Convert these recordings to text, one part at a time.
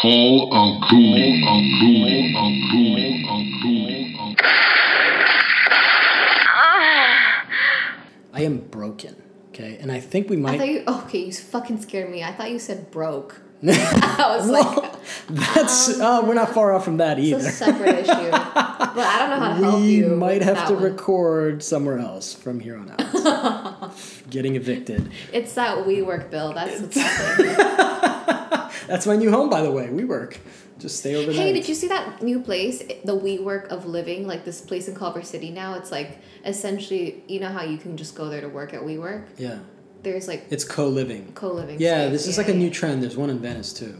Call Uncle. Uncle. Uncle. Uncle. Uncle. I am broken. Okay, and I think we I might. thought you. Okay, you fucking scared me. I thought you said broke. I was like, Well, that's uh, we're not far off from that either. it's a separate issue. But I don't know how to help you. we might with have that to one. record somewhere else from here on out. Getting evicted. It's that WeWork bill. That's what's happening. That's my new home, by the way. We work. Just stay overnight. Hey, did you see that new place, the WeWork of Living? Like this place in Culver City now. It's like essentially, you know how you can just go there to work at WeWork. Yeah, There's like it's co-living. co-living. Yeah, space. this is like a new trend. There's one in Venice too.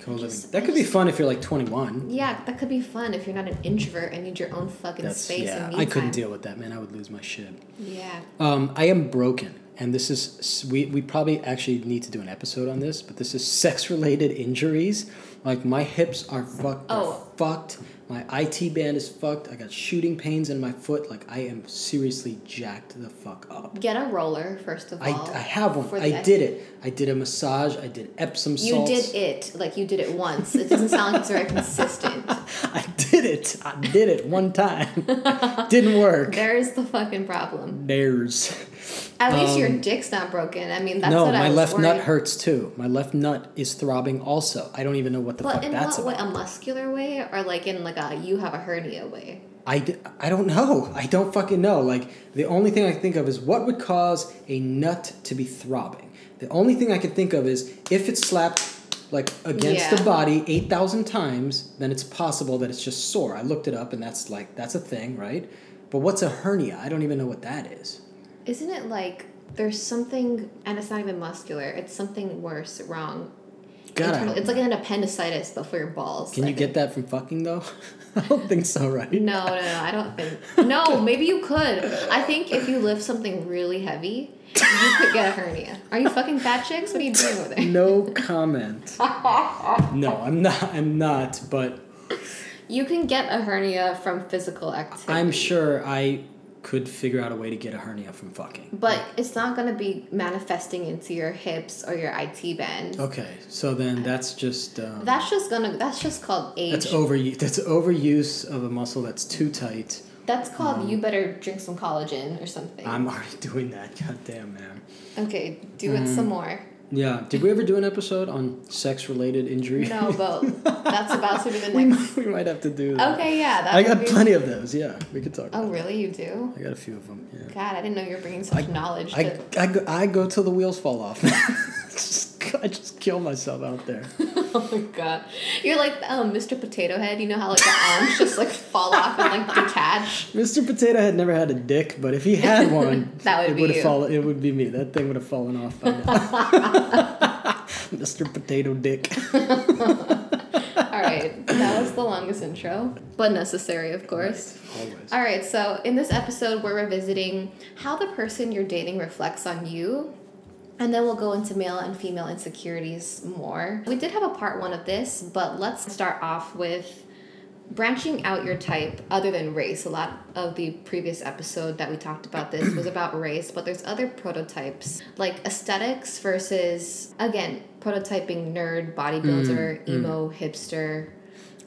Co-living. just- that could be fun if you're like 21. Yeah, that could be fun if you're not an introvert and need your own fucking That's space. yeah. I couldn't deal with that, man. I would lose my shit. Yeah. Um, I am broken, and this is we we probably actually need to do an episode on this, but this is sex related injuries. Like my hips are fucked. Oh. fucked. My IT band is fucked. I got shooting pains in my foot. Like I am seriously jacked the fuck up. Get a roller first of all. I have one. I did it. I did a massage. I did Epsom salts You did it like you did it once. It doesn't sound like it's very consistent. I did it. I did it one time. Didn't work. There's the fucking problem. There's. At least your Um, dick's not broken. I mean, that's no, what I No, my was left worried. nut hurts too. My left nut is throbbing also. I don't even know what the But fuck in that's what way? about. A muscular way, or like in like a you have a hernia way? I, d- I don't know. I don't fucking know. Like, the only thing I can think of is what would cause a nut to be throbbing. The only thing I can think of is if it's slapped like against Yeah. the body 8,000 times, then it's possible that it's just sore. I looked it up and that's like, that's a thing, right? But what's a hernia? I don't even know what that is. Isn't it like there's something, and it's not even muscular. It's something worse, wrong. God, I Internal- it's like an appendicitis, but for your balls. Can I you think. get that from fucking though? I don't think so, right? No, no, no. I don't think. No, maybe you could. I think if you lift something really heavy, you could get a hernia. Are you fucking fat chicks? What are you doing over there? No comment. no, I'm not. I'm not. But You can get a hernia from physical activity. I'm sure I could figure out a way to get a hernia from fucking. But it's not gonna be manifesting into your hips or your IT band. Okay, so then that's just um, That's just gonna. That's just called age. that's overuse. That's overuse of a muscle that's too tight. That's called you better drink some collagen or something. I'm already doing that. God damn, man. okay, do it some more. Yeah. Did we ever do an episode on sex-related injury? No, but that's about to be the we, next. might, we might have to do that. Okay, yeah. That I got plenty of those. Yeah, we could talk. Oh, really? You do? I got a few of them. Yeah. God, I didn't know you were bringing such knowledge I, to. I, go, I go till the wheels fall off. Just- I just kill myself out there. oh my god, you're like um, Mr. Potato Head. You know how like the arms just like fall off and like detach. Mr. Potato Head never had a dick, but if he had one, That would it would have fallen. It would be me. That thing would have fallen off by now. Mr. Potato Dick. All right, that was the longest intro, but necessary, of course. Always. All right, so in this episode, we're revisiting how the person you're dating reflects on you. And then we'll go into male and female insecurities more. We did have a part one of this, but let's start off with branching out your type other than race. A lot of the previous episode that we talked about this was about race, but there's other prototypes like aesthetics versus, again, prototyping nerd, bodybuilder, mm, mm. emo, hipster.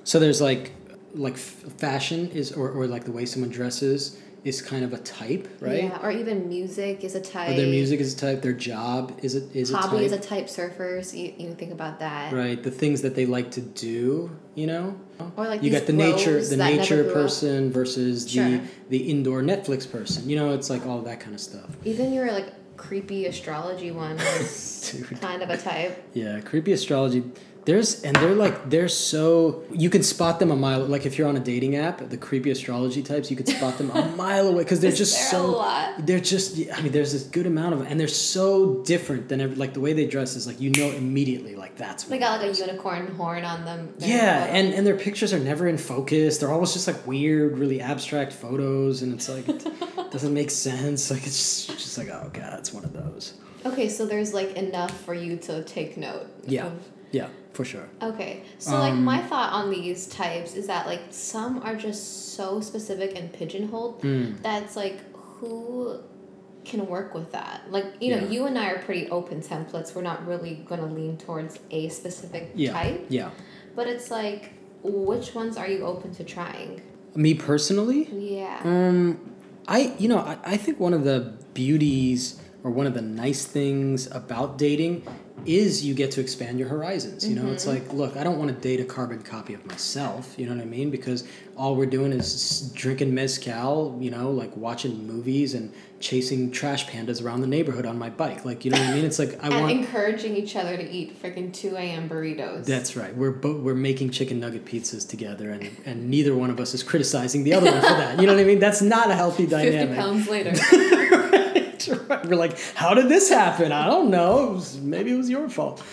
So there's like, like f- fashion is, or, or like the way someone dresses is kind of a type, right? Yeah, or even music is a type. Or their music is a type. Their job is a is a hobby type. is a type surfers you, you think about that right. The things that they like to do, you know. Or like you got the nature, the nature up. person versus Sure. the the indoor Netflix person. You know, it's like all that kind of stuff. even your like creepy astrology one is kind of a type Yeah, creepy astrology. There's and they're like they're so you can spot them a mile. Like if you're on a dating app, the creepy astrology types, you could spot them a mile away because they're just so. They're just. I mean, there's this good amount of them, and they're so different than every, like the way they dress is like you know immediately like that's. What they got like a unicorn horn on them Yeah, and, and their pictures are never in focus. They're always just like weird, really abstract photos, and it's like it doesn't make sense. Like it's just, just like oh god, it's one of those. okay so there's like enough for you to take note Yeah, of- yeah, for sure. okay so like Um, my thought on these types is that like some are just so specific and pigeonholed Mm. that's like who can work with that. Like, you know, Yeah. you and I are pretty open templates. We're not really going to lean towards a specific Yeah. type. Yeah. But it's like, which ones are you open to trying? Me personally, Yeah. Um, I you know I, I think one of the beauties or one of the nice things about dating is you get to expand your horizons. You know, it's mm-hmm. like, look, I don't want to date a carbon copy of myself. You know what I mean? Because all we're doing is drinking mezcal. You know, like watching movies and chasing trash pandas around the neighborhood on my bike. Like, you know what I mean? It's like I and want. encouraging each other to eat freaking 2 a.m. burritos. That's right. We're bo- we're making chicken nugget pizzas together, and, and neither one of us is criticizing the other one for that. You know what I mean? That's not a healthy dynamic. 50 dynamic. pounds later. right. We're like, how did this happen? I don't know. It was, maybe it was your fault.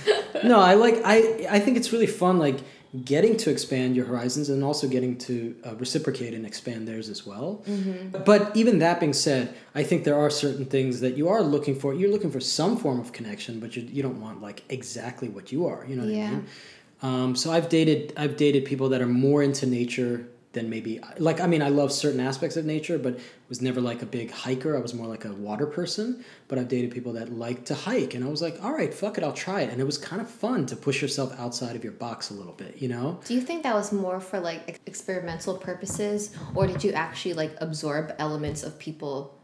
No, I like. I I think it's really fun, like getting to expand your horizons and also getting to uh, reciprocate and expand theirs as well. But even that being said, I think there are certain things that you are looking for. You're looking for some form of connection, but you you don't want like exactly what you are. You know what Yeah. I mean? Um, so I've dated I've dated people that are more into nature than maybe like I mean I love certain aspects of nature, but was never like a big hiker. I was more like a water person. But I've dated people that like to hike, and I was like, all right, fuck it, I'll try it. And it was kind of fun to push yourself outside of your box a little bit, you know? Do you think that was more for like experimental purposes, or did you actually like absorb elements of people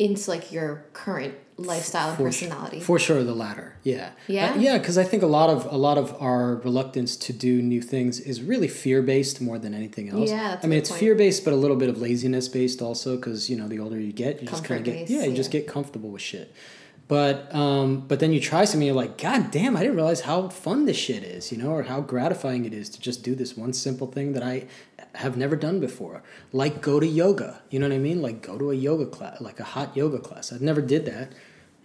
into like your current lifestyle and For personality? For sure, the latter. Yeah. Yeah? Uh, yeah, because I think a lot of a lot of our reluctance to do new things is really fear based more than anything else. Yeah, that's I mean, it's fear based, but a little bit of laziness based also. Because you know, the older you get, you just kind of get yeah, you yeah. just get comfortable with shit. But um, but then you try something, you're like, God damn, I didn't realize how fun this shit is, you know, or how gratifying it is to just do this one simple thing that I have never done before, like go to yoga. You know what I mean? Like go to a yoga class, like a hot yoga class. I've never did that,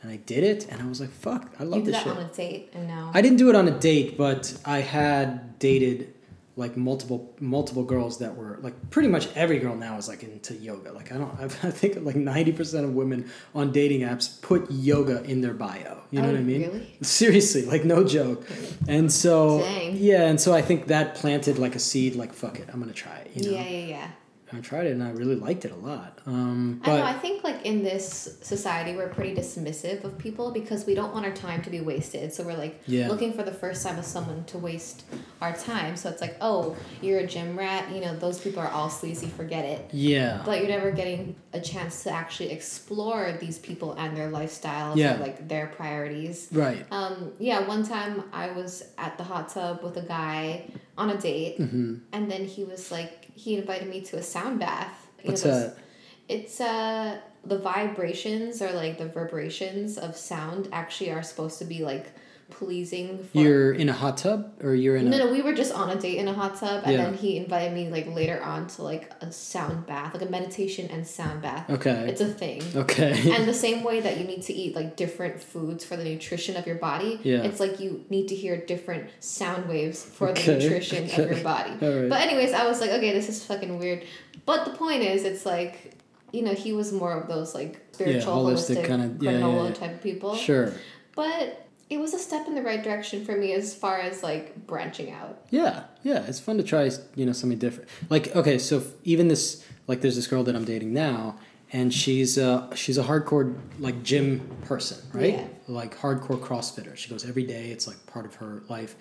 and I did it, and I was like, fuck, I love you did this that shit. on a date, and now I didn't do it on a date, but I had dated like multiple multiple girls that were like pretty much every girl now is like into yoga. Like I don't I think like ninety percent of women on dating apps put yoga in their bio. You know Oh, what I mean? really? Seriously, like no joke. And so Dang. yeah, and so I think that planted like a seed. Like fuck it, I'm gonna try it. You know, yeah, yeah, yeah. I tried it and I really liked it a lot. Um, I know. I think like in this society, we're pretty dismissive of people because we don't want our time to be wasted. So we're like Yeah. looking for the first time of someone to waste our time. So it's like, oh, you're a gym rat. You know, those people are all sleazy. Forget it. yeah, But you're never getting a chance to actually explore these people and their lifestyles Yeah. or like their priorities. right. Um, yeah, one time I was at the hot tub with a guy on a date, Mm-hmm. and then he was like, he invited me to a sound bath. You know, What's those- that? It's uh the vibrations or like the reverberations of sound actually are supposed to be like pleasing for You're in a hot tub or you're in no, a no, we were just on a date in a hot tub, and Yeah. then he invited me like later on to like a sound bath, like a meditation and sound bath. okay It's a thing. okay And the same way that you need to eat like different foods for the nutrition of your body, Yeah. it's like you need to hear different sound waves for Okay, the nutrition okay. of your body. But anyways, I was like, okay, this is fucking weird. But the point is, it's like, you know, he was more of those like spiritual, holistic holistic, kinda- yeah, yeah, yeah. type of people. sure But it was a step in the right direction for me as far as like branching out. Yeah, yeah, it's fun to try, you know, something different. Like, okay, so even this, like, there's this girl that I'm dating now, and she's uh she's a hardcore like gym person, right? Yeah. Like hardcore CrossFitter. She goes every day. It's like part of her life.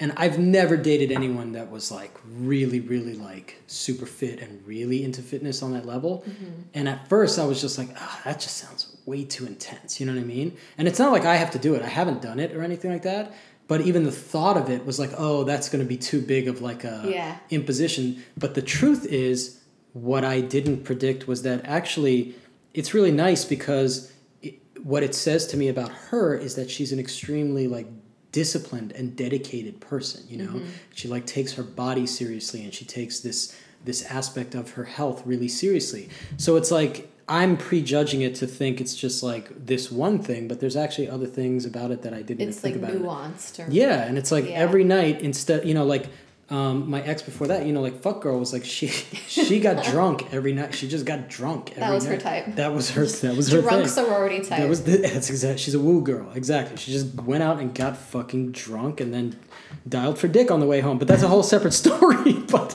And I've never dated anyone that was like really, really like super fit and really into fitness on that level. And at first, I was just like, ah, that just sounds way too intense. You know what I mean? And it's not like I have to do it. I haven't done it or anything like that. But even the thought of it was like, oh, that's going to be too big of like a Yeah. imposition. But the truth is, what I didn't predict was that actually it's really nice because it, what it says to me about her is that she's an extremely like disciplined and dedicated person you know mm-hmm. she like takes her body seriously and she takes this this aspect of her health really seriously so it's like i'm prejudging it to think it's just like this one thing but there's actually other things about it that i didn't think. It's even like think about nuanced or yeah, and it's like Yeah. every night instead, you know, like um, my ex before that, you know, like fuck girl was like she she got drunk every night. She just got drunk. Every That was her night. type. That was her. That was her Drunk thing. sorority type. That was the, that's exactly. She's a woo girl. Exactly. She just went out and got fucking drunk and then dialed for dick on the way home. But that's a whole separate story. but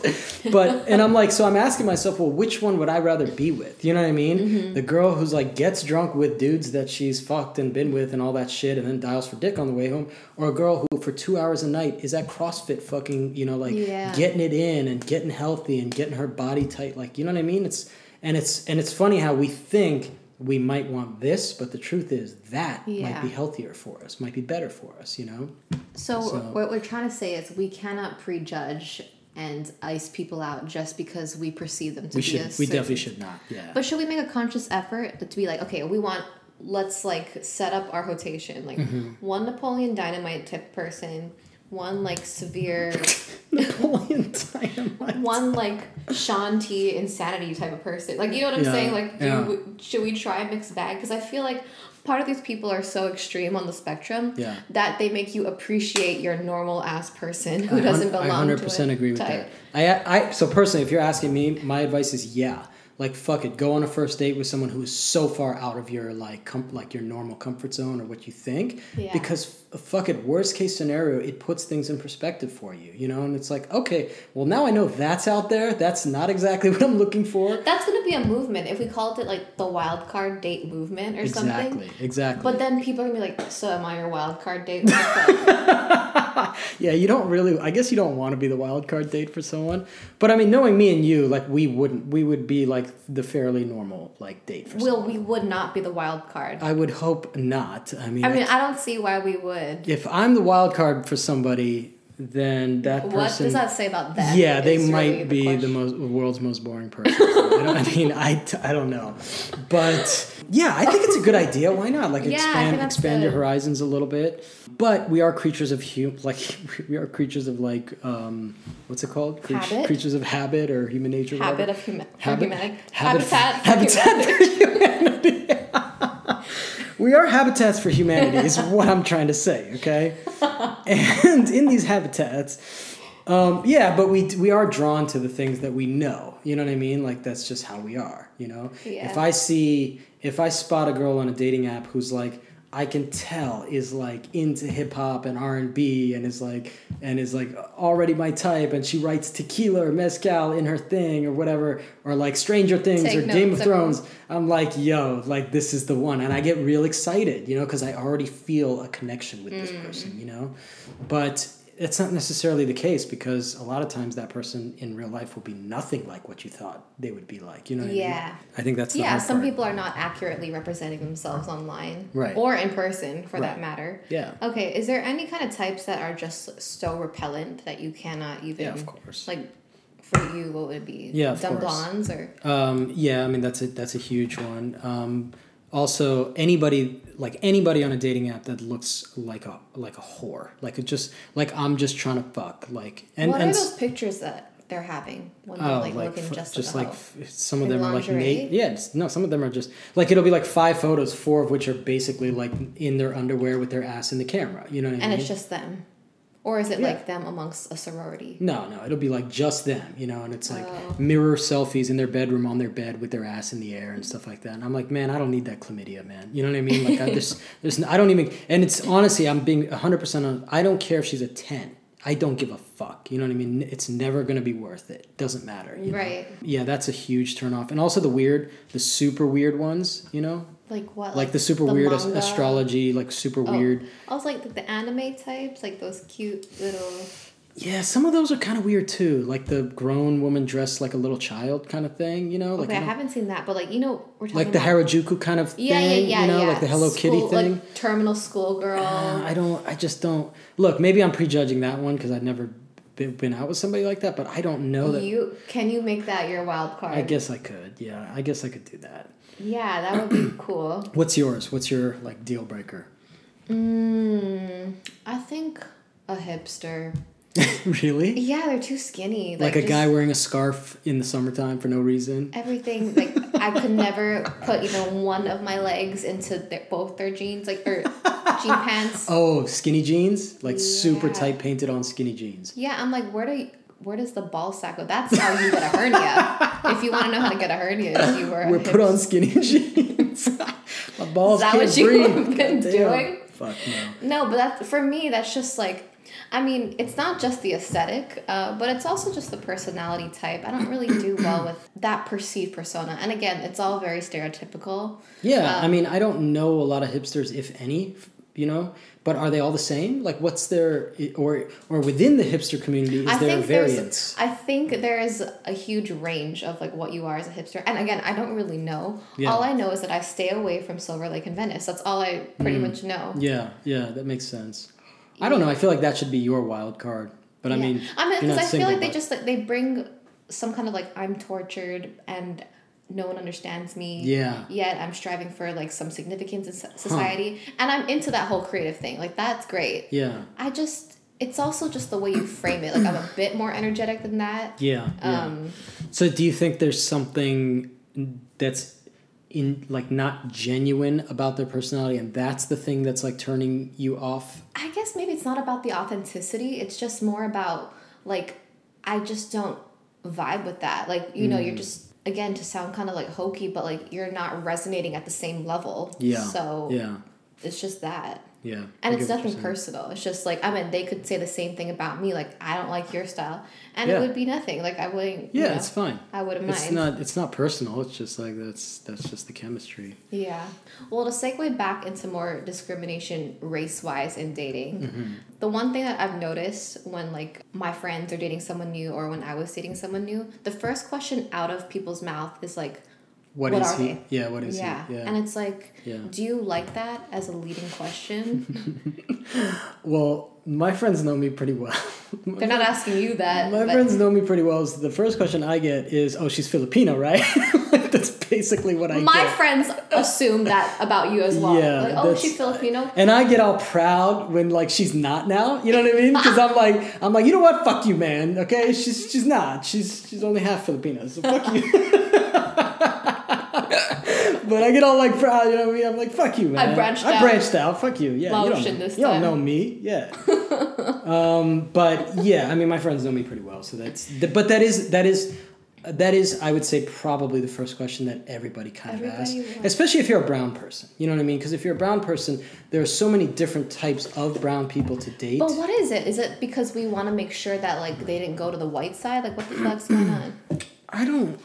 but and I'm like, so I'm asking myself, well, which one would I rather be with? You know what I mean? Mm-hmm. The girl who's like gets drunk with dudes that she's fucked and been with and all that shit, and then dials for dick on the way home, or a girl who for two hours a night is at CrossFit, fucking, you know, like Yeah. getting it in and getting healthy and getting her body tight. Like, you know what I mean? It's and it's and it's funny how we think we might want this, but the truth is that might be healthier for us, might be better for us, you know? So, So- what we're trying to say is we cannot prejudge and ice people out just because we perceive them to We be should a we definitely should not. Yeah. But should we make a conscious effort to be like, okay, we want let's like set up our rotation like Mm-hmm. one Napoleon Dynamite type person, one like severe, Napoleon Dynamite. one like Shaun T insanity type of person. Like you know what I'm Yeah, saying? Like, do yeah. should we try a mixed bag? Because I feel like part of these people are so extreme on the spectrum Yeah. that they make you appreciate your normal ass person who doesn't belong. I to 100% a agree with type. that. I, I so personally, if you're asking me, my advice is yeah. Like fuck it, go on a first date with someone who is so far out of your like com- like your normal comfort zone or what you think. Yeah. Because f- fuck it, worst case scenario, it puts things in perspective for you, you know. And it's like, okay, well now I know that's out there. That's not exactly what I'm looking for. That's gonna be a movement if we called it like the wild card date movement or something. Exactly, exactly. But then people are gonna be like, "So am I your wild card date?" What the fuck? yeah, you don't really. I guess you don't want to be the wild card date for someone. But I mean, knowing me and you, like we wouldn't. We would be like the fairly normal like date for. Will someone. we would not be the wild card? I would hope not. I mean, I mean, I don't see why we would. if I'm the wild card for somebody, then that person. What does that say about them? yeah, they is might really be the question. most world's most boring person. I, don't, I mean, I, t- I don't know, but yeah, I think it's a good idea. Why not? Like Yeah, expand expand your horizons a little bit. But we are creatures of hum like we are creatures of like um what's it called? Cre-? Creatures of habit or human nature. habit whatever. of human Habit- humanity. habit- habitat. habitat humanity. we are habitats for humanity, is what I'm trying to say. Okay, and in these habitats, um, yeah, but we we are drawn to the things that we know. You know what I mean? Like that's just how we are. You know, Yeah. if I see if I spot a girl on a dating app who's like. I can tell is like into hip hop and R and B and is like and is like already my type and she writes tequila or mezcal in her thing or whatever or like Stranger Things Take or Game of. Thrones. I'm like, yo, like this is the one, and I get real excited, you know, because I already feel a connection with this Mm. person, you know. But it's not necessarily the case because a lot of times that person in real life will be nothing like what you thought they would be like. You know? What I, Yeah. mean? I think that's the Yeah, some part. people are not accurately representing themselves online, Right. Or in person, for that matter. Yeah. Okay, is there any kind of types that are just so repellent that you cannot even? Yeah, of course. Like, for you, what would it be? Yeah, of dumb course. blondes or Um, yeah, I mean that's a that's a huge one. Um, also, anybody like anybody on a dating app that looks like a like a whore, like it just like I'm just trying to fuck, like and what and are those pictures that they're having when they're Oh, like, like, looking f- just, just like, f- some of In them are like lingerie? naked. Yeah, no, some of them are just like it'll be like five photos, four of which are basically like in their underwear with their ass in the camera. You know what I mean? and it's just them, or is it Yeah. like them amongst a sorority? no, no, it'll be like just them, you know, and it's like Oh. mirror selfies in their bedroom on their bed with their ass in the air and stuff like that. And I'm like, man, I don't need that chlamydia, man. You know what I mean? Like, I, there's, there's, I don't even, and it's honestly, I'm being 100% on, I don't care if she's a 10. I don't give a fuck. You know what I mean? It's never going to be worth it. Doesn't matter. you know? Right. Yeah, that's a huge turn off. And also the weird, the super weird ones, you know? Like what? Like, the super weird as- manga? astrology, like super Oh, weird. I was like the anime types, like those cute little. Yeah, some of those are kind of weird too. Like the grown woman dressed like a little child kind of thing, you know? Like, Okay, I don't- haven't seen that, but like you know, we're talking like the Harajuku kind of thing, Yeah, yeah, yeah, you know, yeah. like the Hello Kitty School- thing. Like terminal schoolgirl. Uh, I don't, I just don't. Look, maybe I'm prejudging that one because I've never been, been out with somebody like that, but I don't know that. you can you make that your wild card? I guess I could. Yeah, I guess I could do that. Yeah, that would be cool. What's yours? What's your like deal breaker? Mm, I think a hipster. really? Yeah, they're too skinny. Like, a just guy wearing a scarf in the summertime for no reason? Everything like I could never put even one of my legs into their, both their jeans, like or jean pants. Oh, skinny jeans? Like super tight painted on skinny jeans. Yeah, I'm like, where do you, where does the ball sack go? That's how you get a hernia. if you want to know how to get a hernia, you wear a We're put on skinny jeans. My balls Is that can't what you breathe. have been God damn. doing? Fuck no. No, but that's for me. That's just like, I mean, it's not just the aesthetic, uh, but it's also just the personality type. I don't really do well with that perceived persona. And again, it's all very stereotypical. Yeah, Um, I mean, I don't know a lot of hipsters, if any, you know. But are they all the same? Like, what's their or or within the hipster community is I there a think there's, variance? I think there is a huge range of like what you are as a hipster. And again, I don't really know. Yeah. All I know is that I stay away from Silver Lake and Venice. That's all I pretty Mm. much know. Yeah, yeah, that makes sense. I don't know. I feel like that should be your wild card. But I Yeah. mean, I mean, because I feel like they just like they bring some kind of like I'm tortured and no one understands me. Yeah. Yet I'm striving for like some significance in so- society, and I'm into that whole creative thing. Like that's great. Yeah, I just it's also just the way you frame it. Like I'm a bit more energetic than that. yeah, yeah. Um, So do you think there's something that's in like not genuine about their personality and that's the thing that's like turning you off? I guess maybe it's not about the authenticity. It's just more about like I just don't vibe with that. Like you know, Mm. you're just again to sound kind of like hokey, but like you're not resonating at the same level. Yeah. So Yeah. it's just that. Yeah. And I it's get what you're nothing personal. It's just like I mean, they could say the same thing about me. Like I don't like your style, and Yeah. it would be nothing. Like I wouldn't. you Yeah, know, it's fine. I wouldn't It's mind. not it's not personal. It's just like that's that's just the chemistry. Yeah. Well, to segue back into more discrimination race wise in dating, Mm-hmm. The one thing that I've noticed when like my friends are dating someone new or when I was dating someone new, the first question out of people's mouth is like, What What is he? they? Yeah, what is yeah. he? Yeah. And it's like, Yeah. do you like that as a leading question? well, my friends know me pretty well. They're not asking you that. My but- friends know me pretty well. So the first question I get is, "Oh, she's Filipino, right?" That's basically what I My get. friends assume that about you as well. Yeah, like, oh, she's Filipino. And I get all proud when like she's not now. You know what I mean? Because I'm like, I'm like, you know what? Fuck you, man. Okay, she's she's not. She's she's only half Filipino. So fuck you. but I get all like proud. You know what I mean? I'm like, fuck you, man. I branched I out. branched out. Fuck you. Yeah. Lao you don't, this you don't know me. Yeah. um, but yeah, I mean, my friends know me pretty well. So that's. But that is that is. That is, I would say, probably the first question that everybody kind of Everybody asks, wants- especially if you're a brown person. You know what I mean? Because if you're a brown person, there are so many different types of brown people to date. But what is it? Is it because we want to make sure that like they didn't go to the white side? Like what the fuck's going on? I don't,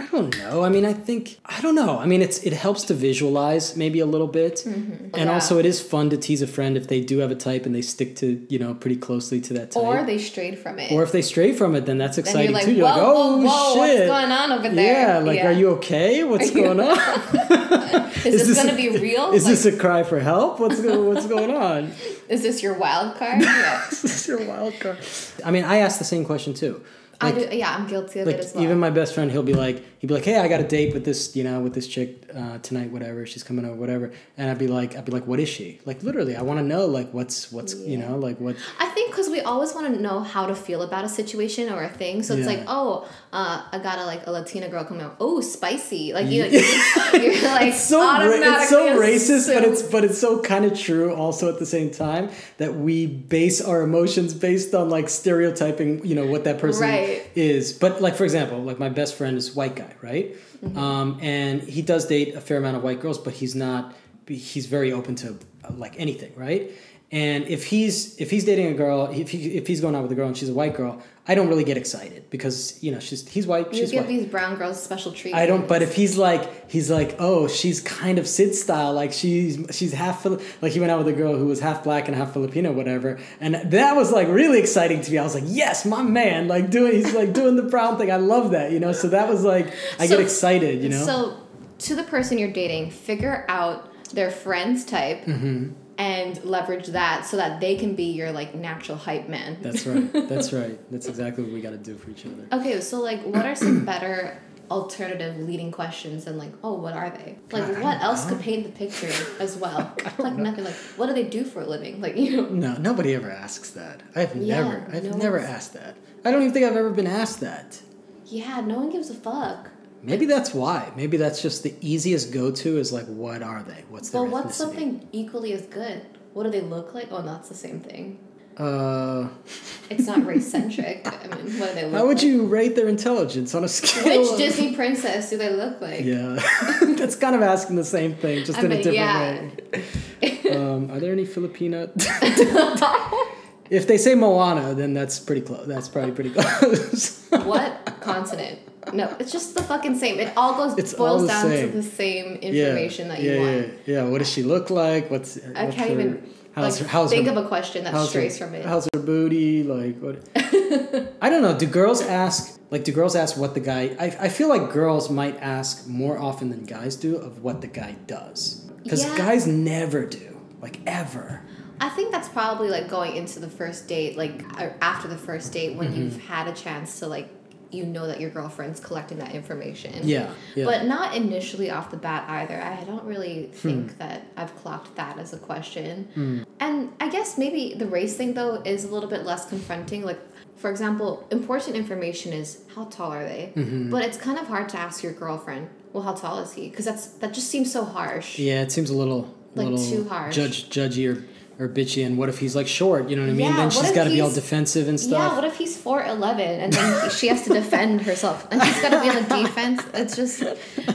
I don't know. I mean, I think I don't know. I mean, it's it helps to visualize maybe a little bit, mm-hmm. and Yeah. also it is fun to tease a friend if they do have a type and they stick to you know pretty closely to that type. Or they strayed from it. Or if they stray from it, then that's then exciting you're like, too. You're like, oh whoa, whoa, shit. what's going on over there? Yeah, like, are you okay? What's going on? Is, this, a- gonna be real? Is Like, this a cry for help? What's go, What's going on? is this your wild card? Yeah. Is this your wild card? I mean, I asked the same question too. I do. Yeah, I'm guilty of like it as well. even my best friend he'll be like he'd be like hey i got a date with this you know with this chick uh, tonight whatever she's coming over whatever and i'd be like i'd be like what is she like literally i want to know like what's what's you know like what I think because we always want to know how to feel about a situation or a thing. So it's Yeah. like, oh, uh, I got a like a Latina girl coming out. Oh, spicy! Like you, you're like it's so ra- it's so racist but it's but it's so kind of true also at the same time that we base our emotions based on like stereotyping you know what that person Right. is but like for example like my best friend is a white guy right Mm-hmm. um, and he does date a fair amount of white girls but he's not he's very open to like anything right and if he's if he's dating a girl if, he, if he's going out with a girl and she's a white girl i don't really get excited because you know she's he's white you she's give white these brown girls special treatment. I don't. But if he's like, he's like, oh, she's kind of Sid style, like she's she's half like he went out with a girl who was half black and half Filipino, whatever, and that was like really exciting to me. I was like, yes, my man, like doing he's like doing the brown thing. I love that, you know. So that was like, I So- get excited, you know. So, to the person you're dating, figure out their friend's type Mm-hmm. And leverage that so that they can be your like natural hype man. That's right. That's right. That's exactly what we got to do for each other. Okay, so like, what are some better alternative leading questions and like, oh, what are they? Like, God, what else know. could paint the picture as well? like nothing. Like, what do they do for a living? Like, you know. No, nobody ever asks that. I've Yeah, never, I've no never one's- asked that. I don't even think I've ever been asked that. Yeah, no one gives a fuck. Maybe that's why. Maybe that's just the easiest go to is like, what are they? What's their But what's ethnicity? something equally as good? What do they look like? Oh, that's the same thing. Uh, It's not race centric. I mean, what do they look how would like? you rate their intelligence on a scale? Which of- Disney princess do they look like? Yeah, that's kind of asking the same thing, just I in a mean, different yeah. way. Um, are there any Filipina? if they say Moana, then that's pretty close. That's probably pretty close. what continent? No, it's just the fucking same. It all goes It's boils the down same. to the same yeah, information that yeah, you yeah, want. yeah. What does she look like? What's I what's can't her- even how's like, her, how's think her, of a question that strays her, from it. How's her booty? Like what? I don't know. Do girls ask? Like, do girls ask what the guy? I, I feel like girls might ask more often than guys do of what the guy does, because Yeah. guys never do, like ever. I think that's probably like going into the first date, like after the first date when Mm-hmm. you've had a chance to like you know that your girlfriend's collecting that information. Yeah, yeah. But not initially off the bat either. I don't really Hmm. think that I've clocked that as a question. And I guess maybe the race thing though is a little bit less confronting. Like for example, important information is how tall are they? Mm-hmm. But it's kind of hard to ask your girlfriend, well, how tall is he? Because that's that just seems so harsh. Yeah, it seems a little Like, little too harsh. judge judgy or, or bitchy. And what if he's like short? You know what I mean? Yeah, then she's got to be all defensive and stuff. Yeah, what if he's four eleven and then she has to defend herself and she's got to be on the defense? It's just,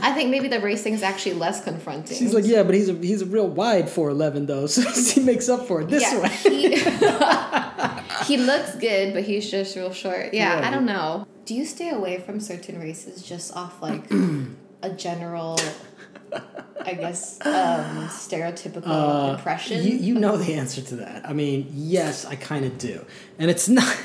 I think maybe the race thing is actually less confronting. She's like, yeah, but he's a he's a real wide four eleven though, so he makes up for it this yeah, way. He, he looks good, but he's just real short. Yeah, Yeah. I don't know. Do you stay away from certain races just off like a general, I guess, um, stereotypical Uh, impression? You you know the answer to that. I mean, yes, I kind of do, and it's not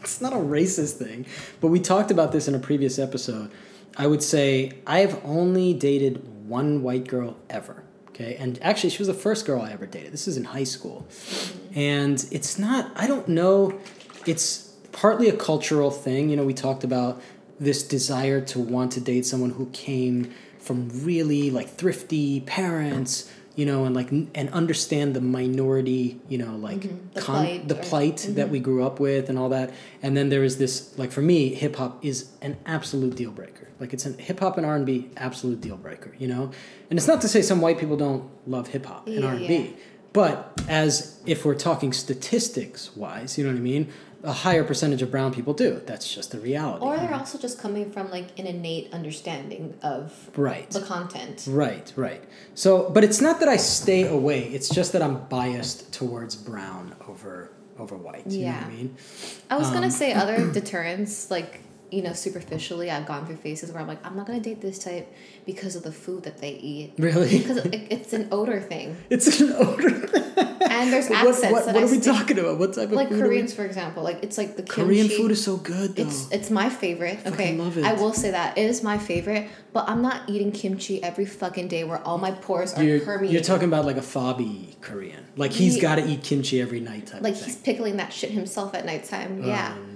it's not a racist thing, but we talked about this in a previous episode. I would say I've only dated one white girl ever. Okay, and actually, she was the first girl I ever dated. This is in high school, and it's not. I don't know. It's partly a cultural thing. You know, we talked about this desire to want to date someone who came from really like thrifty parents you know and like and understand the minority you know like Mm-hmm. The con- plight the or- mm-hmm. plight that we grew up with and all that and then there is this like for me hip hop is an absolute deal breaker like it's an hip hop and R&B absolute deal breaker you know and it's not to say some white people don't love hip hop and Yeah, R&B yeah. but as if we're talking statistics wise you know what I mean a higher percentage of brown people do that's just the reality or they're also just coming from like an innate understanding of right the content. Right, right. So, but it's not that I stay away. It's just that I'm biased towards brown over over white. You know what I mean? I was Um, gonna say other deterrents, like you know, superficially, I've gone through phases where I'm like, I'm not gonna date this type because of the food that they eat. Really? Because it, it's an odor thing, It's an odor. and there's what accents what, that what are we talking about? What type of Like Koreans, for example, like it's like the kimchi. Korean food is so good though. It's it's my favorite. fucking Okay, love it. I will say that it is my favorite. But I'm not eating kimchi every fucking day where all my pores are you're, permeating. you're talking about like a fobby Korean. Like he's Ye- got to eat kimchi every night type like he's pickling that shit himself at nighttime. Oh, yeah, Oh no.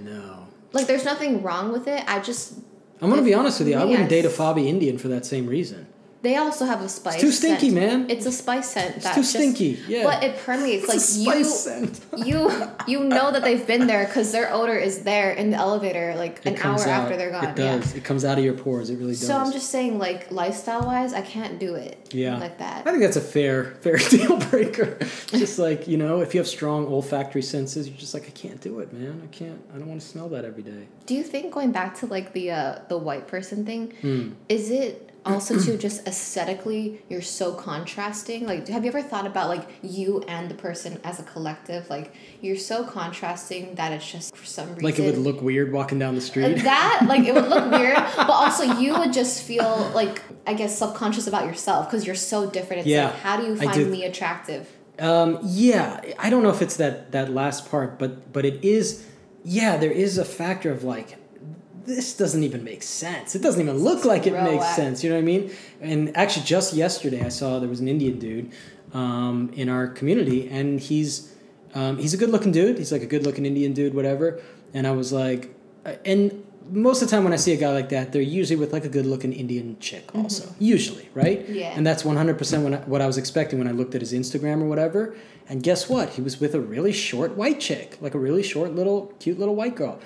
Like there's nothing wrong with it. I just I'm gonna be honest with you. I wouldn't date a fobby Indian for that same reason. They also have a spice. too stinky, scent. man. It's a spice scent. It's that too just- stinky. Yeah. But it permeates. It's a like you, scent. you, you know that they've been there because their odor is there in the elevator, like an hour comes after they're gone. It does. It comes out of your pores. It really does. So I'm just saying, like lifestyle wise, I can't do it. Yeah. Like that. I think that's a fair fair deal breaker. just like you know, if you have strong olfactory senses, you're just like, I can't do it, man. I can't. I don't want to smell that every day. Do you think going back to like the uh, the white person thing, Hmm. is it also too just aesthetically you're so contrasting? Like, have you ever thought about like you and the person as a collective? Like, you're so contrasting that it's just for some reason Like it would look weird walking down the street. that like it would look weird, but also you would just feel like I guess self conscious about yourself because you're so different. It's Yeah, like how do you find me attractive? Um, yeah, I don't know if it's that that last part, but but it is. Yeah, there is a factor of like, this doesn't even make sense. It doesn't even look like it makes at- sense. You know what I mean? And actually, just yesterday, I saw there was an Indian dude um, in our community, and he's um, he's a good looking dude. He's like a good looking Indian dude, whatever. And I was like, uh, and most of the time when I see a guy like that, they're usually with like a good looking Indian chick, also usually, right? Yeah. And that's one hundred percent what I was expecting when I looked at his Instagram or whatever. And guess what? He was with a really short white chick, like a really short little, cute little white girl.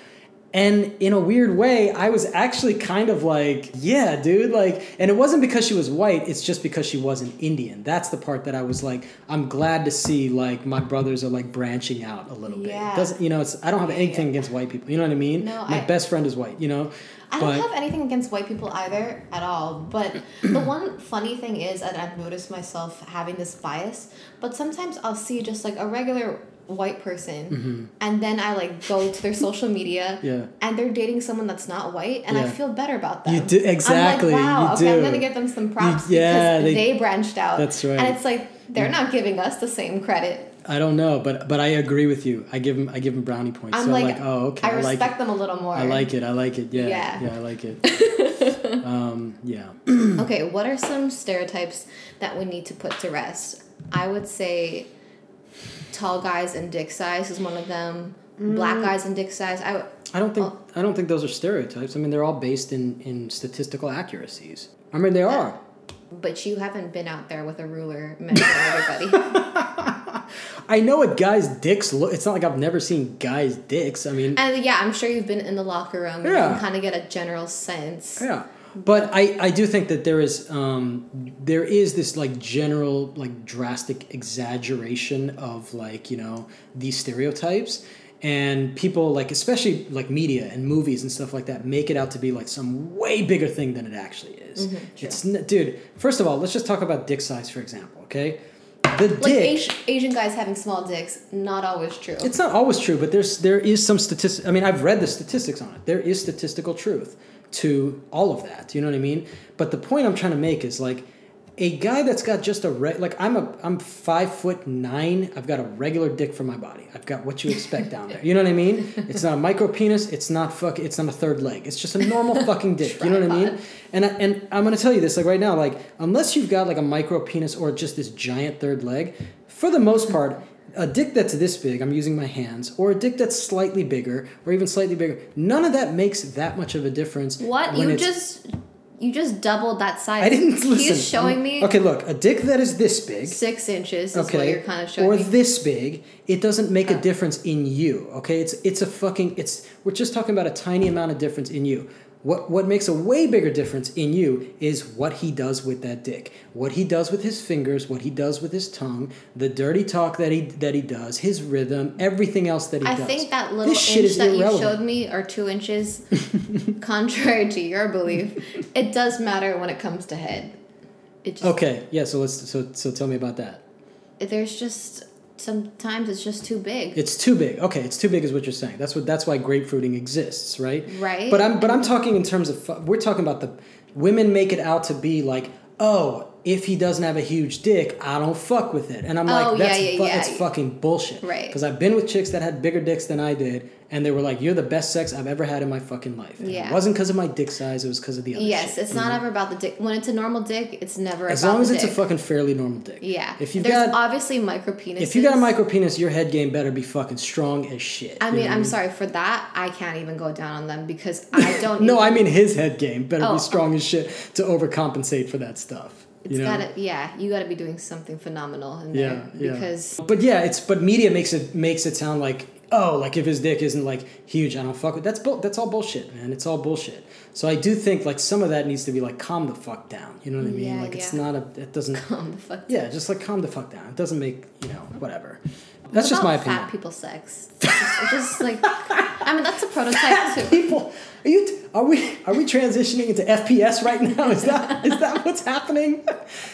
And in a weird way, I was actually kind of like, yeah, dude. Like, and it wasn't because she was white, it's just because she wasn't Indian. That's the part that I was like, I'm glad to see, like, my brothers are like branching out a little bit. Yeah. It doesn't, you know, it's, I don't have anything against white people. You know what I mean? No, my I- best friend is white, you know? I don't have anything against white people either at all. But the one funny thing is that I've noticed myself having this bias. But sometimes I'll see just like a regular white person, and then I like go to their social media, Mm-hmm. Yeah. and they're dating someone that's not white, and I feel better about them. You do- exactly, I'm like, wow, you okay, I'm gonna give them some props You- yeah, because they- they, branched out. That's right. And it's like they're not giving us the same credit. I don't know, but but I agree with you. I give them I give him brownie points. I'm so like, I'm like, oh, okay, I I, like respect it. them a little more. I like it. I like it. Yeah, Yeah. yeah, I like it. um, yeah. Okay, what are some stereotypes that we need to put to rest? I would say tall guys and dick size is one of them. Mm. Black guys and dick size. I I don't think Oh. I don't think those are stereotypes. I mean, they're all based in in statistical accuracies. I mean, they are. but you haven't been out there with a ruler measuring everybody. I know what guys' dicks look. It's not like I've never seen guys' dicks. I mean, and yeah, I'm sure you've been in the locker room. and You Yeah. can kind of get a general sense. yeah. But I, I do think that there is um, there is this like general like drastic exaggeration of like you know these stereotypes and people like especially like media and movies and stuff like that make it out to be like some way bigger thing than it actually is. true. it's dude. First of all, let's just talk about dick size for example. Okay, the Like dick. Asian, Asian guys having small dicks, not always true. It's not always true, but there's there is some statistics. I mean, I've read the statistics on it. There is statistical truth to all of that. You know what I mean? But the point I'm trying to make is like a guy that's got just a re- like I'm a I'm five foot nine. I've got a regular dick for my body. I've got what you expect down there. You know what I mean? It's not a micro penis. It's not fuck. It's not a third leg. It's just a normal fucking dick. You know what I mean? And I, and I'm gonna tell you this like right now like unless you've got like a micro penis or just this giant third leg, for the most part, a dick that's this big, I'm using my hands, or a dick that's slightly bigger or even slightly bigger, none of that makes that much of a difference. what you just you just doubled that size. I didn't listen. He's showing me Okay, look, a dick that is this big. six inches. Is Okay, what you're kind of showing or me. this big, it doesn't make a Oh. difference in you. Okay, it's it's a fucking it's. We're just talking about a tiny amount of difference in you. What what makes a way bigger difference in you is what he does with that dick, what he does with his fingers, what he does with his tongue, the dirty talk that he that he does, his rhythm, everything else that he I does. I think that little This inch that you showed me, or two inches, contrary to your belief, it does matter when it comes to head. It just Okay, yeah. So let's so so tell me about that. there's just sometimes it's just too big. It's too big. Okay, it's too big is what you're saying. That's what that's why grapefruiting exists, right? Right. But I'm but I'm talking in terms of we're talking about the women make it out to be like, "Oh, if he doesn't have a huge dick, I don't fuck with it." And I'm Oh, like, yeah, that's yeah, fu- yeah. that's fucking bullshit. Right. Cuz I've been with chicks that had bigger dicks than I did and they were like, "You're the best sex I've ever had in my fucking life." And Yeah. It wasn't cuz of my dick size, it was cuz of the other yes, shit, it's not know? ever about the dick. When it's a normal dick, it's never As long as it's a fucking fairly normal dick. yeah. If you've there's got obviously micro penises. if you got a micro penis, your head game better be fucking strong as shit. I you know mean, I'm sorry for that. I can't even go down on them because I don't. No, even- I mean his head game better Oh. be strong as shit to overcompensate for that stuff. It's you know? gotta. Yeah, you gotta be doing something phenomenal in yeah, there yeah. because but yeah, it's but media makes it makes it sound like oh, like if his dick isn't like huge, I don't fuck with. That's bull. That's all bullshit, man. It's all bullshit. So I do think like some of that needs to be like calm the fuck down. You know what I mean? Yeah, like it's not a. It doesn't. calm the fuck. Yeah, just like calm the fuck down. It doesn't make you know whatever. That's just my opinion. Fat people sex. Just, just like, I mean, that's a prototype too. People, are you? T- are we? Are we transitioning into FPS right now? Is that is that what's happening?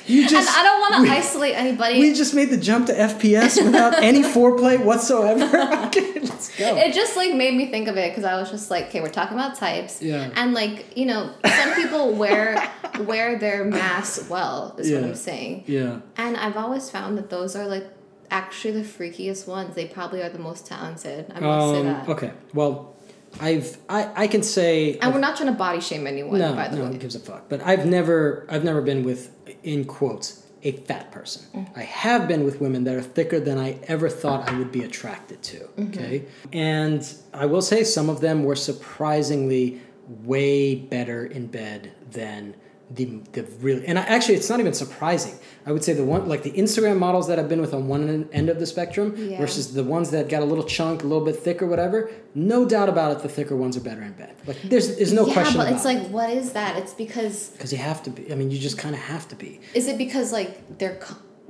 You just. And I don't want to isolate anybody. We just made the jump to FPS without any foreplay whatsoever. okay, let's go. it just like made me think of it because I was just like, okay, we're talking about types, Yeah. and like you know, some people wear wear their masks well. Is what I'm saying. yeah. And I've always found that those are like actually the freakiest ones. They probably are the most talented. I must say Um, that. okay. Well, I've I, I can say And we're not trying to body shame anyone, no by the no way. who gives a fuck. But I've never I've never been with in quotes a fat person. Mm-hmm. I have been with women that are thicker than I ever thought I would be attracted to. Mm-hmm. Okay, and I will say some of them were surprisingly way better in bed than the the really and I, actually it's not even surprising. I would say the one like the Instagram models that I've been with on one end of the spectrum Yeah. versus the ones that got a little chunk, a little bit thicker, whatever. No doubt about it, the thicker ones are better in bed. Like there's there's no yeah, question but about it's like, what is that? It's because because you have to be. I mean, you just kind of have to be. is it because like they're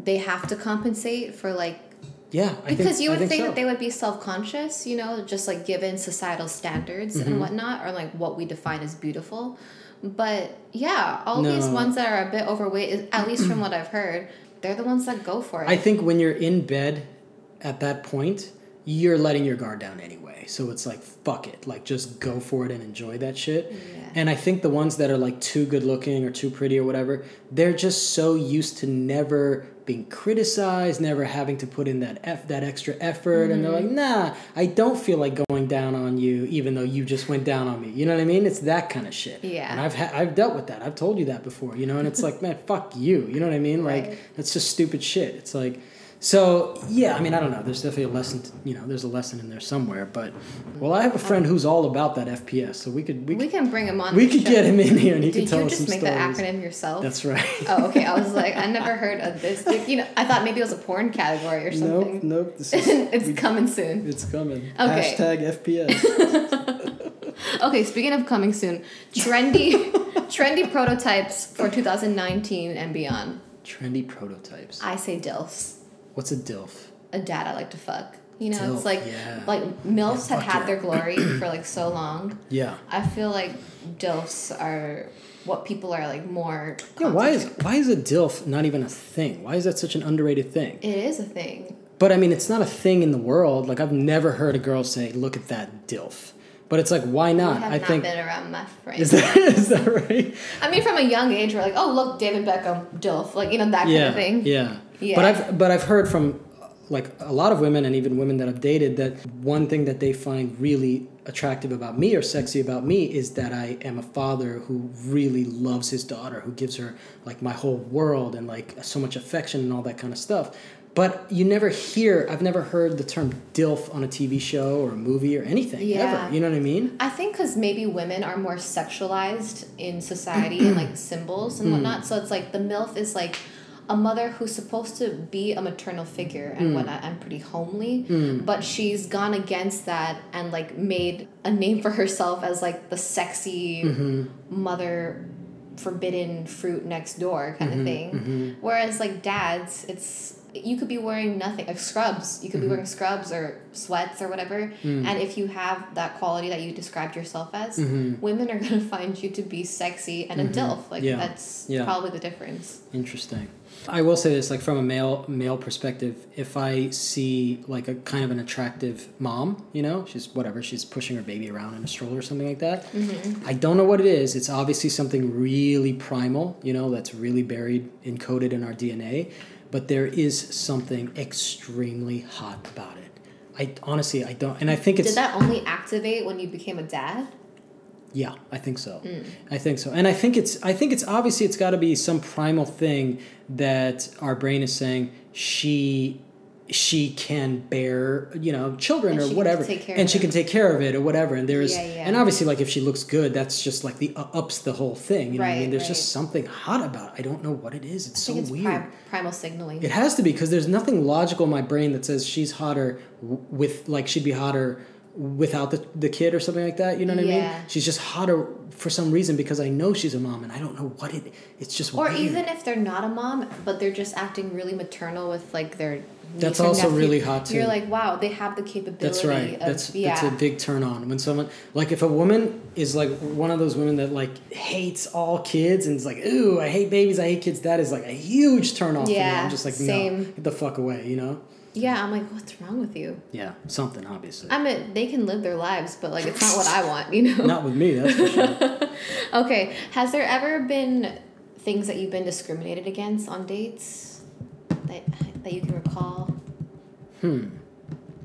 they have to compensate for like Yeah, I because think, you would think, so. that they would be self-conscious you know just like given societal standards Mm-hmm. and whatnot or like what we define as beautiful but yeah all these ones that are a bit overweight is- at least from what i've heard they're the ones that go for it. I think when you're in bed at that point, you're letting your guard down anyway. So it's like fuck it, like just go for it and enjoy that shit. Yeah. And I think the ones that are like too good looking or too pretty or whatever, they're just so used to never being criticized, never having to put in that F, that extra effort, and they're like, Mm-hmm. nah, I don't feel like going down on you, even though you just went down on me. You know what I mean? It's that kind of shit. Yeah. And I've ha- I've dealt with that. I've told you that before. You know, and it's like, man, fuck you. You know what I mean? Like Right. that's just stupid shit. It's like, so yeah. I mean, I don't know. There's definitely a lesson. To, you know, there's a lesson in there somewhere. But well, I have a friend who's all about that FPS, so we could we, we can bring him on we could show. get him in here and he did could tell you just make the acronym yourself That's right. oh okay i was like i never heard of this you know i thought maybe it was a porn category or nope, something nope. This is, it's coming soon it's coming. Okay. Hashtag FPS. Okay, speaking of coming soon, trendy trendy prototypes for 2019 and beyond. Trendy prototypes. I say DILFs. What's a DILF? A dad I like to fuck. You know, DILF, it's like yeah. like MILFs Yeah, had had yeah. their glory for like so long. Yeah. I feel like DILFs are what people are like more Yeah. Why is why is a DILF not even a thing? Why is that such an underrated thing? it is a thing. But I mean, it's not a thing in the world. Like I've never heard a girl say, "Look at that DILF." But it's like, why I not? have I not think been around my friends. is that is that right? I mean, from a young age, we're like, oh look, David Beckham, DILF, like you know that kind yeah, of thing. Yeah. Yeah. But I've but I've heard from like a lot of women and even women that I've dated that one thing that they find really attractive about me or sexy about me is that I am a father who really loves his daughter, who gives her like my whole world and like so much affection and all that kind of stuff. But you never hear I've never heard the term DILF on a TV show or a movie or anything Yeah. ever. You know what I mean? I think because maybe women are more sexualized in society and like symbols Hmm. and whatnot. So it's like the MILF is like a mother who's supposed to be a maternal figure and whatnot and pretty homely, but she's gone against that and like made a name for herself as like the sexy Mm-hmm. mother forbidden fruit next door kind Mm-hmm. of thing. Whereas like dads, it's you could be wearing nothing like scrubs. You could Mm-hmm. be wearing scrubs or sweats or whatever. Mm. And if you have that quality that you described yourself as, women are gonna find you to be sexy and a dilf. Like Mm-hmm. Yeah. that's Yeah. probably the difference. Interesting. I will say this, like from a male male perspective, if I see like a kind of an attractive mom, you know, she's whatever, she's pushing her baby around in a stroller or something like that. Mm-hmm. I don't know what it is. It's obviously something really primal, you know, that's really buried, encoded in our DNA. But there is something extremely hot about it. I honestly, I don't, and I think it's Did that only activate when you became a dad? Yeah, I think so. I think so. And I think it's I think it's obviously it's got to be some primal thing that our brain is saying she she can bear, you know, children And or whatever. and she it. can take care of it or whatever. And there's Yeah, yeah. and obviously like if she looks good, that's just like the uh, ups the whole thing, you know what I mean? Right, There's just something hot about it. I don't know what it is. It's so it's weird. prim- primal signaling. It has to be because there's nothing logical in my brain that says she's hotter w- with like she'd be hotter without the, the kid or something like that. You know what I Yeah. mean? She's just hotter for some reason because I know she's a mom and I don't know what it. It's just Or weird. even if they're not a mom, but they're just acting really maternal with like their. That's also nephew, really hot, too. You're like, wow, they have the capability. That's right. Of, That's yeah. that's a big turn on when someone like if a woman is like one of those women that like hates all kids and is like, ooh, I hate babies, I hate kids. That is like a huge turn off. for me. Yeah, I'm just like, no, get the fuck away. You know? Yeah, I'm like, what's wrong with you? Yeah, something obviously. I mean, they can live their lives, but like, it's not what I want, you know. Not with me. That's for sure. Okay, has there ever been things that you've been discriminated against on dates that that you can recall? Hmm.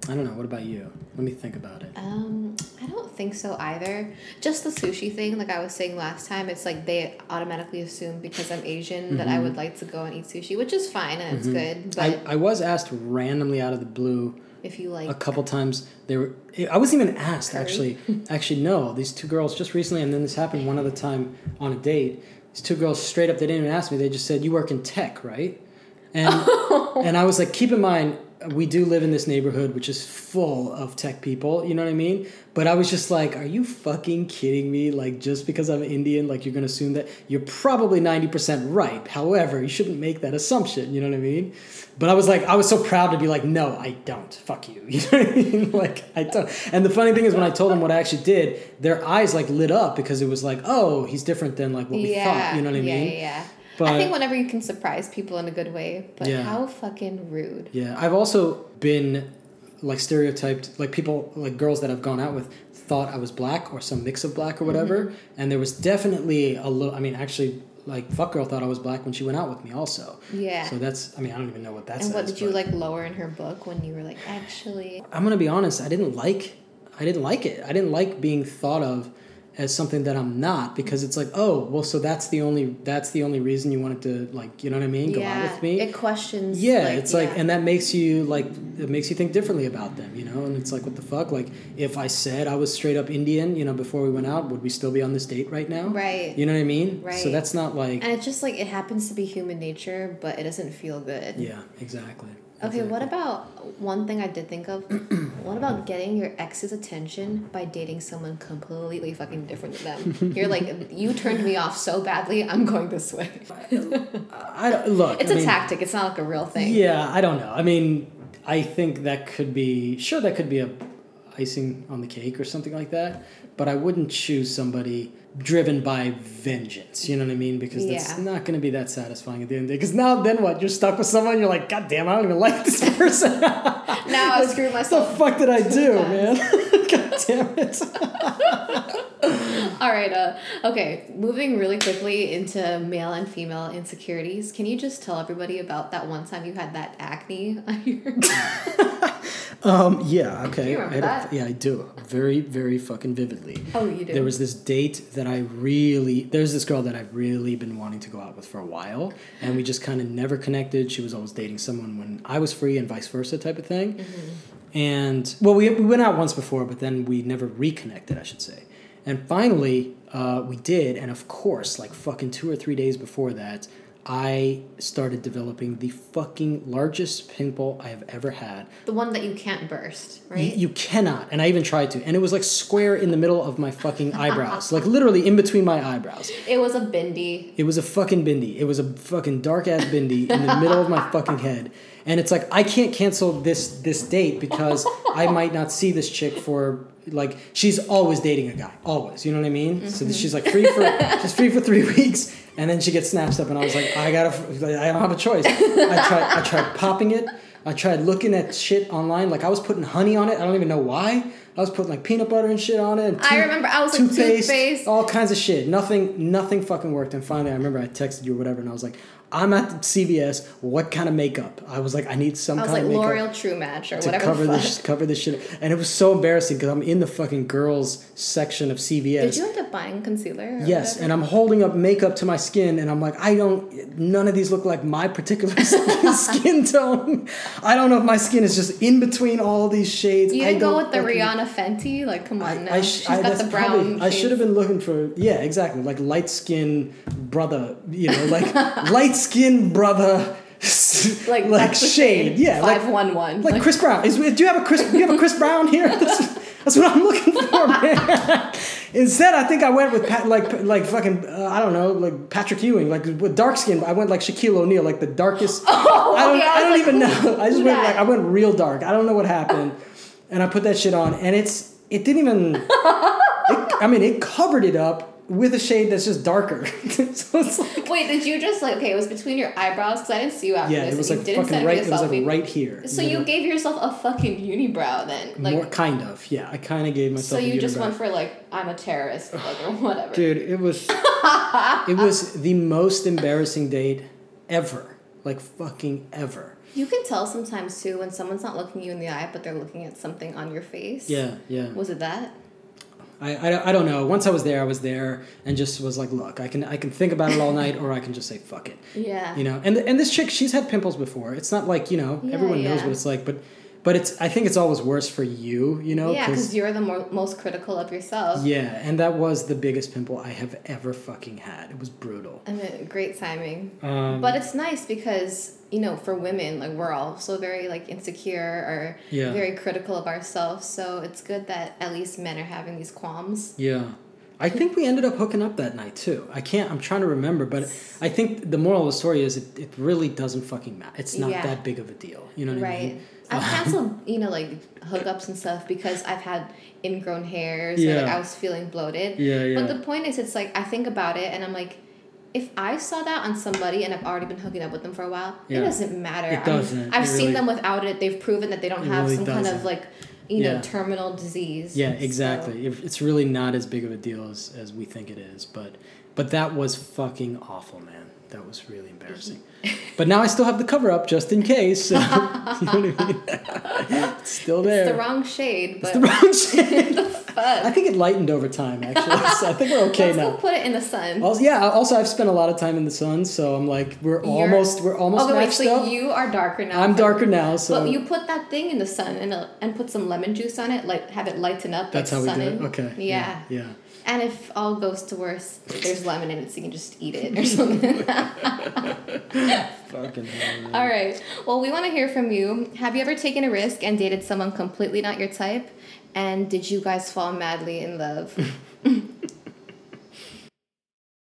I don't know. What about you? Let me think about it. Um, I don't think so either. Just the sushi thing, like I was saying last time, it's like they automatically assume because I'm Asian that I would like to go and eat sushi, which is fine and it's good. But I, I was asked randomly out of the blue if you like a couple times. They were. I wasn't even asked Curry? actually. actually, no. These two girls just recently, and then this happened one other time on a date. these two girls straight up they didn't even ask me. They just said, "You work in tech, right?" And and I was like, keep in mind, we do live in this neighborhood which is full of tech people. You know what I mean? But I was just like, are you fucking kidding me? Like, just because I'm Indian, like you're gonna assume that you're probably ninety percent right. However, you shouldn't make that assumption. You know what I mean? But I was like, I was so proud to be like, no, I don't. Fuck you. You know what I mean? Like, I don't. And the funny thing is, when I told them what I actually did, their eyes like lit up because it was like, oh, he's different than like what we yeah. thought. You know what I yeah, mean? Yeah, yeah. But- I think whenever you can surprise people in a good way, but Yeah. how fucking rude. Yeah, I've also been like stereotyped, like people, like girls that I've gone out with thought I was black or some mix of black or whatever. Mm-hmm. And there was definitely a little, I mean, actually, like Fuck Girl thought I was black when she went out with me also. Yeah. So that's, I mean, I don't even know what that and says. what did you like lower in her book when you were like, actually? I'm gonna be honest. I didn't like. I didn't like it. I didn't like being thought of as something that I'm not because it's like, oh, well, so that's the only that's the only reason you wanted to like, you know what I mean? Go out with me. it questions. yeah, it's like, and that makes you like, it makes you think differently about them, you know. And it's like, what the fuck? Like, if I said I was straight up Indian, you know, before we went out, would we still be on this date right now? Right. You know what I mean? Right. So that's not like, and it's just like it happens to be human nature, but it doesn't feel good. yeah, exactly. Okay, what about one thing I did think of? what about getting your ex's attention by dating someone completely fucking different than them? You're like, you turned me off so badly, I'm going this way. I don't look. It's I a mean, tactic, it's not like a real thing. Yeah, I don't know. I mean, I think that could be sure that could be a icing on the cake or something like that. But I wouldn't choose somebody driven by vengeance. You know what I mean? Because that's Yeah. not going to be that satisfying at the end of the day. Because now, then what? You're stuck with someone. You're like, God damn, I don't even like this person. Now I screwed myself. what the fuck did I do, man? God damn it. All right, uh, okay, moving really quickly into male and female insecurities. Can you just tell everybody about that one time you had that acne on your Um, yeah, okay. I had a- yeah, I do. Very, very fucking vividly. Oh, you do? There was this date that I really, there's this girl that I've really been wanting to go out with for a while, and we just kind of never connected. She was always dating someone when I was free and vice versa type of thing. Mm-hmm. And, well, we, we went out once before, but then we never reconnected, I should say. And finally, uh, we did, and of course, like fucking two or three days before that, I started developing the fucking largest pimple I have ever had. the one that you can't burst, You, right? you cannot, and I even tried to, and it was like square in the middle of my fucking eyebrows, like literally in between my eyebrows. it was a bindi. It was a fucking bindi. It was a fucking dark ass bindi in the middle of my fucking head, and it's like I can't cancel this this date because I might not see this chick for like she's always dating a guy, always. You know what I mean? So mm-hmm. she's like free for she's free for three weeks, and then she gets snatched up, and I was like, I gotta, I don't have a choice. I tried, I tried popping it. I tried looking at shit online. Like I was putting honey on it. I don't even know why. I was putting like peanut butter and shit on it. and I remember I was like, toothpaste. all kinds of shit. Nothing, nothing fucking worked. And finally, I remember I texted you or whatever, and I was like, "I'm at CVS. What kind of makeup?" I was like, "I need some I was kind like of makeup." L'Oreal True Match or to whatever. cover this cover this shit and it was so embarrassing because i'm in the fucking girls section of cvs Did you end up buying concealer? yes whatever? and i'm holding up makeup to my skin and i'm like i don't none of these look like my particular skin tone i don't know if my skin is just in between all these shades You I didn't go with the fucking- Rihanna Fenty? Like, come on now. I, She's I, got the brown. probably, I should have been looking for yeah exactly like light skin brother you know like light skin brother like like shade yeah like one one. like Chris Brown. Is, do you have a Chris? Do you have a Chris Brown here? That's, that's what I'm looking for, man. Instead, I think I went with Pat, like like fucking uh, I don't know, like Patrick Ewing, like with dark skin. I went like Shaquille O'Neal, like the darkest. Oh, I don't, okay, I I don't like, even know. I just went like I went real dark. I don't know what happened, and I put that shit on, and it's it didn't even. It, I mean, it covered it up with a shade that's just darker. so it's like, Wait, did you just like okay? It was between your eyebrows because I didn't see you after yeah, this. it was like you didn't fucking right. It was like right here. So you gave yourself a fucking unibrow then, like. more kind of yeah. I kind of gave myself. so you just went for like I'm a terrorist, like or whatever. Dude, it was it was the most embarrassing date ever. Like fucking ever. You can tell sometimes too when someone's not looking you in the eye, but they're looking at something on your face. Yeah, yeah. Was it that? I, I, I don't know. Once I was there, I was there and just was like, look, I can I can think about it all night or I can just say fuck it. Yeah. You know. And and this chick, she's had pimples before. It's not like, you know, Yeah, everyone knows yeah. what it's like, but but it's I think it's always worse for you, you know. yeah, because you're the more, most critical of yourself. yeah, and that was the biggest pimple I have ever fucking had. It was brutal. I mean, great timing. Um, But it's nice because you know, for women, like we're also very like insecure or Yeah. very critical of ourselves. So it's good that at least men are having these qualms. Yeah. I think we ended up hooking up that night too. I can't. I'm trying to remember, but I think the moral of the story is it, it really doesn't fucking matter. It's not Yeah. that big of a deal. You know what I mean? Right. I've canceled, you know, like hookups and stuff because I've had ingrown hairs or like Yeah. I was feeling bloated. Yeah, yeah. But the point is, it's like I think about it and I'm like, if I saw that on somebody and I've already been hooking up with them for a while, Yeah. it doesn't matter. It doesn't. I've It seen them without it. They've proven that they don't have really some kind of like, you know, terminal disease. Yeah, exactly. If It's really not as big of a deal as, as we think it is, but but that was fucking awful, man. That was really embarrassing. but now I still have the cover up just in case. So, you know what I mean? it's still there. It's the wrong shade, but It's the wrong shade. the fuck. I think it lightened over time, actually. So I think we're okay Let's now. go put it in the sun. Also, yeah. Also, I've spent a lot of time in the sun, so I'm like, we're You're- almost, we're almost okay, wait, so up. you are darker now. I'm darker now, so But you put that thing in the sun and uh, and put some lemon juice on it, like have it lighten up. that's how we do it. Okay. Yeah. Yeah. And if all goes to worse, there's lemon in it, so you can just eat it or something. Fucking hell. man. all right. Well, we want to hear from you. Have you ever taken a risk and dated someone completely not your type? And did you guys fall madly in love?